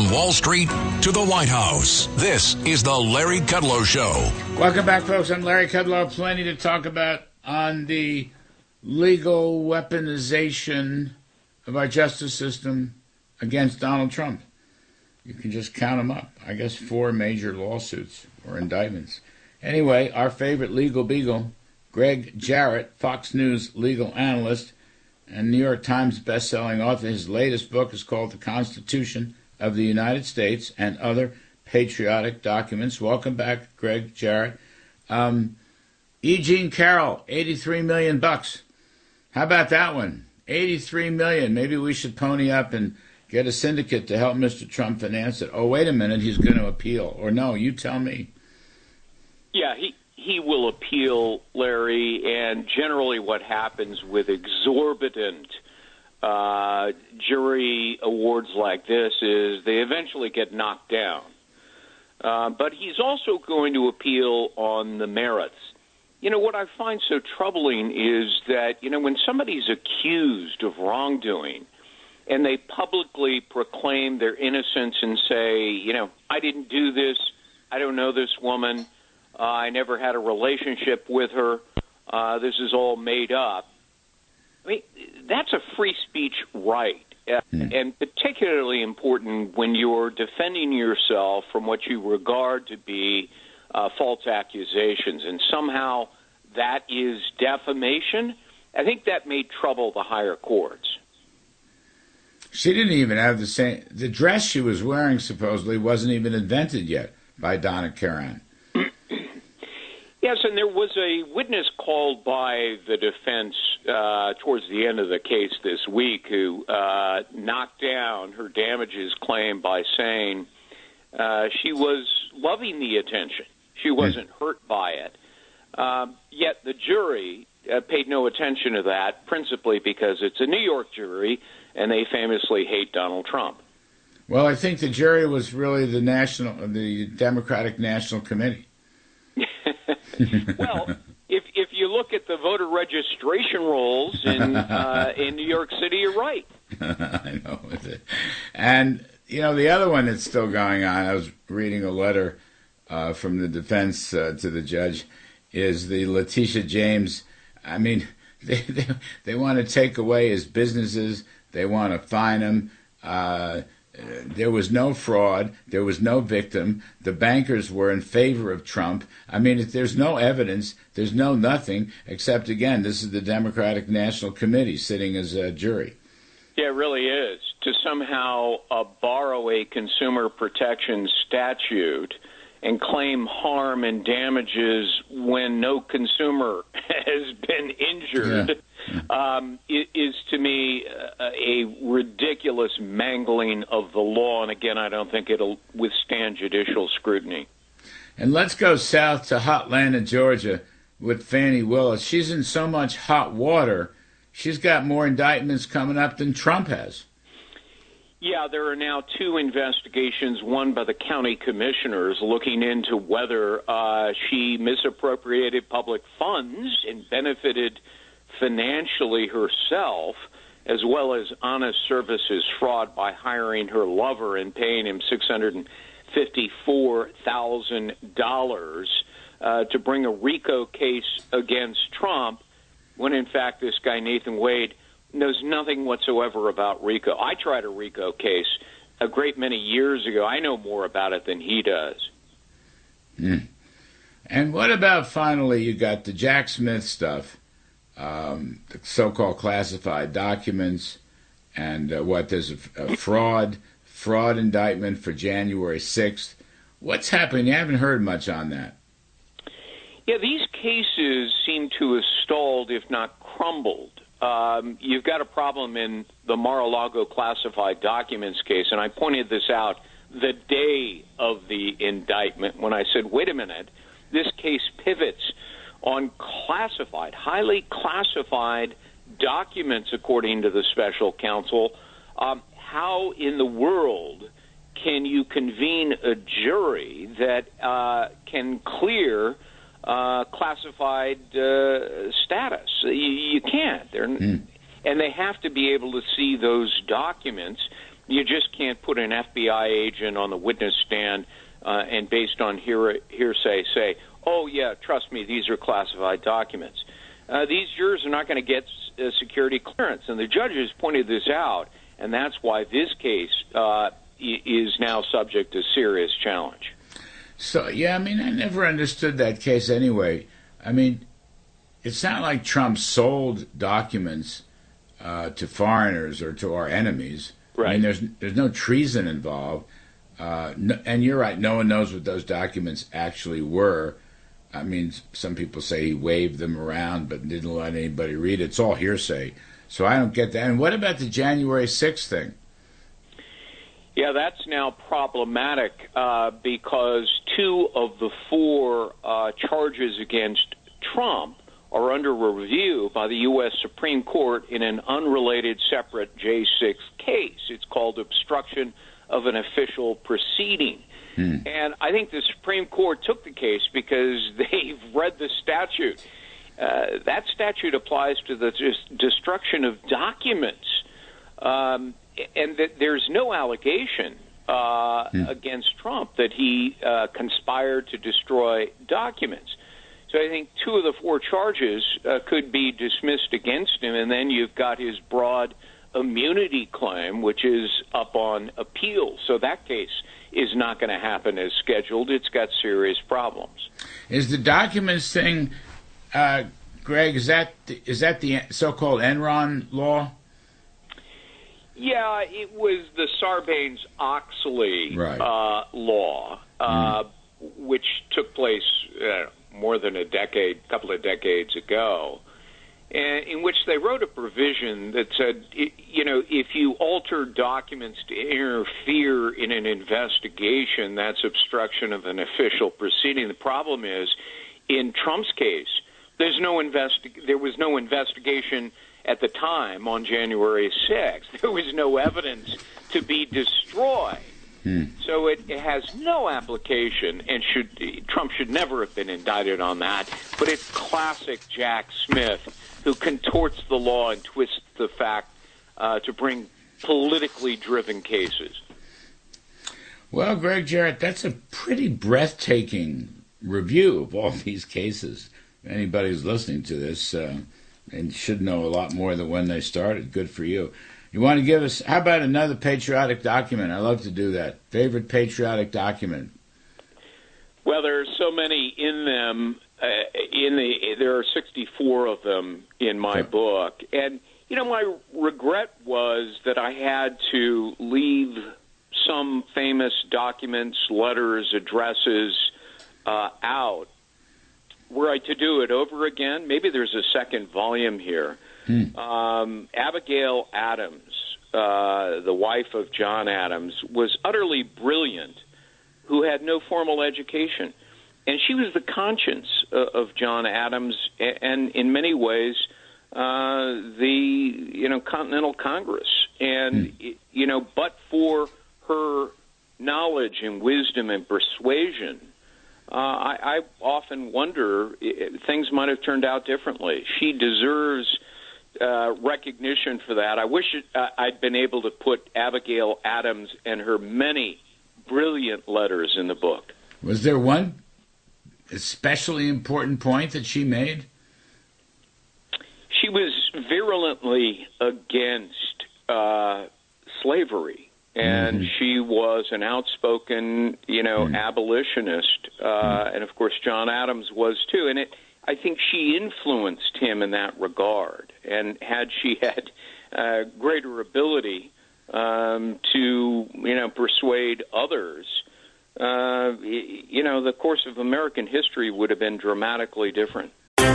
From Wall Street to the White House, this is the Larry Kudlow Show. Welcome back, folks. I'm Larry Kudlow. Plenty to talk about on the legal weaponization of our justice system against Donald Trump. You can just count them up. I guess four major lawsuits or indictments. Anyway, our favorite legal beagle, Gregg Jarrett, Fox News legal analyst and New York Times best-selling author. His latest book is called The Constitution of the United States and Other Patriotic Documents. Welcome back, Gregg Jarrett. Um, E. Jean Carroll, 83 million bucks. How about that one? 83 million. Maybe we should pony up and get a syndicate to help Mr. Trump finance it. Oh, wait a minute, he's going to appeal. Or no, you tell me. Yeah, he he will appeal, Larry, and generally what happens with exorbitant uh, jury awards like this is they eventually get knocked down. Uh, but he's also going to appeal on the merits. You know, what I find so troubling is that, you know, when somebody's accused of wrongdoing and they publicly proclaim their innocence and say, you know, I didn't do this, I don't know this woman, uh, I never had a relationship with her, uh, this is all made up. That's a free speech right. Uh, Hmm. And particularly important when you're defending yourself from what you regard to be uh, false accusations, and somehow that is defamation. I think that may trouble the higher courts. She didn't even have the same. The dress she was wearing supposedly wasn't even invented yet by Donna Karan. Yes, and there was a witness called by the defense uh, towards the end of the case this week who uh, knocked down her damages claim by saying uh, she was loving the attention. She wasn't hurt by it. Um, yet the jury uh, paid no attention to that, principally because it's a New York jury and they famously hate Donald Trump. Well, I think the jury was really the national, the Democratic National Committee. well, you look at the voter registration rolls in uh, in New York City, you're right. I know it, and you know the other one that's still going on. I was reading a letter uh, from the defense uh, to the judge. Is the Letitia James? I mean, they they, they want to take away his businesses. They want to fine him. There was no fraud. There was no victim. The bankers were in favor of Trump. I mean, there's no evidence, there's no nothing, except, again, this is the Democratic National Committee sitting as a jury. Yeah, it really is. To somehow uh, borrow a consumer protection statute and claim harm and damages when no consumer has been injured um, is, to me, uh, a ridiculous mangling of the law. And again, I don't think it'll withstand judicial scrutiny. And let's go south to Hotlanta, Georgia, with Fani Willis. She's in so much hot water. She's got more indictments coming up than Trump has. Yeah, there are now two investigations, one by the county commissioners looking into whether uh, she misappropriated public funds and benefited financially herself, as well as honest services fraud by hiring her lover and paying him six hundred and fifty-four thousand dollars uh, to bring a RICO case against Trump, when in fact this guy Nathan Wade knows nothing whatsoever about RICO. I tried a RICO case a great many years ago. I know more about it than he does. And what about finally you got the Jack Smith stuff, um, the so-called classified documents, and uh, what there's a, a fraud fraud indictment for January sixth. What's happening? You haven't heard much on that. Yeah, these cases seem to have stalled, if not crumbled. Um, you've got a problem in the Mar-a-Lago classified documents case, and I pointed this out the day of the indictment when I said, wait a minute, this case pivots on classified, highly classified documents, according to the special counsel. Um, how in the world can you convene a jury that uh, can clear uh, classified uh, status? You, you can't. They're, And they have to be able to see those documents. You just can't put an FBI agent on the witness stand uh, and, based on hear- hearsay, say, "Oh yeah, trust me, these are classified documents." Uh, these jurors are not going to get uh, security clearance, and the judges pointed this out, and that's why this case uh, is now subject to serious challenge. So yeah, I mean, I never understood that case anyway. I mean, it's not like Trump sold documents uh, to foreigners or to our enemies. Right. I mean, there's there's no treason involved. Uh, no, and you're right. No one knows what those documents actually were. I mean, some people say he waved them around, but didn't let anybody read it. It's all hearsay. So I don't get that. And what about the January 6th thing? Yeah, that's now problematic uh, because two of the four uh, charges against Trump are under review by the U.S. Supreme Court in an unrelated separate J6 case. It's called obstruction of an official proceeding. Hmm. And I think the Supreme Court took the case because they've read the statute. Uh, that statute applies to the destruction of documents. Um, and that there's no allegation uh, against Trump that he uh, conspired to destroy documents. So I think two of the four charges uh, could be dismissed against him, and then you've got his broad immunity claim, which is up on appeal. So that case is not going to happen as scheduled. It's got serious problems. Is the documents thing, uh, Gregg? Is that is that the so-called Enron law? Yeah, it was the Sarbanes Oxley right. uh, law, uh, mm. which took place uh, more than a decade, a couple of decades ago, in which they wrote a provision that said, you know, if you alter documents to interfere in an investigation, that's obstruction of an official proceeding. The problem is, in Trump's case, there's no investi- there was no investigation at the time on January 6th. There was no evidence to be destroyed. Hmm. So it, it, has no application, and should Trump should never have been indicted on that. But it's classic Jack Smith, who contorts the law and twists the fact uh, to bring politically driven cases. Well, Gregg Jarrett, that's a pretty breathtaking review of all these cases. Anybody who's listening to this uh, and should know a lot more than when they started. Good for you. You want to give us, how about another patriotic document? I love to do that. Favorite patriotic document? Well, there are so many in them. Uh, in the there are 64 of them in my book, and you know my regret was that I had to leave some famous documents, letters, addresses uh, out. Were I to do it over again, maybe there's a second volume here. Hmm. Um, Abigail Adams, uh, the wife of John Adams, was utterly brilliant, who had no formal education, and she was the conscience uh, of John Adams, and in many ways, uh, the you know Continental Congress, and hmm. you know, but for her knowledge and wisdom and persuasion. Uh, I, I often wonder things might have turned out differently. She deserves uh, recognition for that. I wish it, uh, I'd been able to put Abigail Adams and her many brilliant letters in the book. Was there one especially important point that she made? She was virulently against uh, slavery, and mm-hmm. she was an outspoken, you know, mm-hmm. abolitionist, uh, mm-hmm. and of course John Adams was too. And it I think she influenced him in that regard. And had she had uh, greater ability um, to, you know, persuade others, uh, you know, the course of American history would have been dramatically different.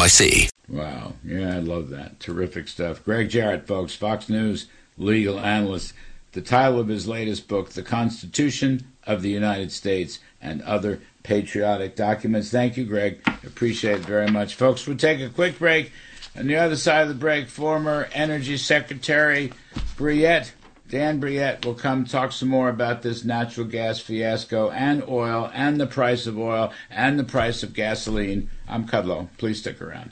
NYC. Wow. Yeah, I love that. Terrific stuff. Gregg Jarrett, folks, Fox News legal analyst. the title of his latest book, The Constitution of the United States and Other Patriotic Documents. Thank you, Gregg. Appreciate it very much. Folks, we'll take a quick break. On the other side of the break, former Energy Secretary Brouillette, Dan Brouillette will come talk some more about this natural gas fiasco and oil and the price of oil and the price of gasoline. I'm Kudlow. Please stick around.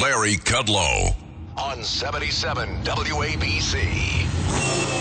Larry Kudlow on 77 WABC.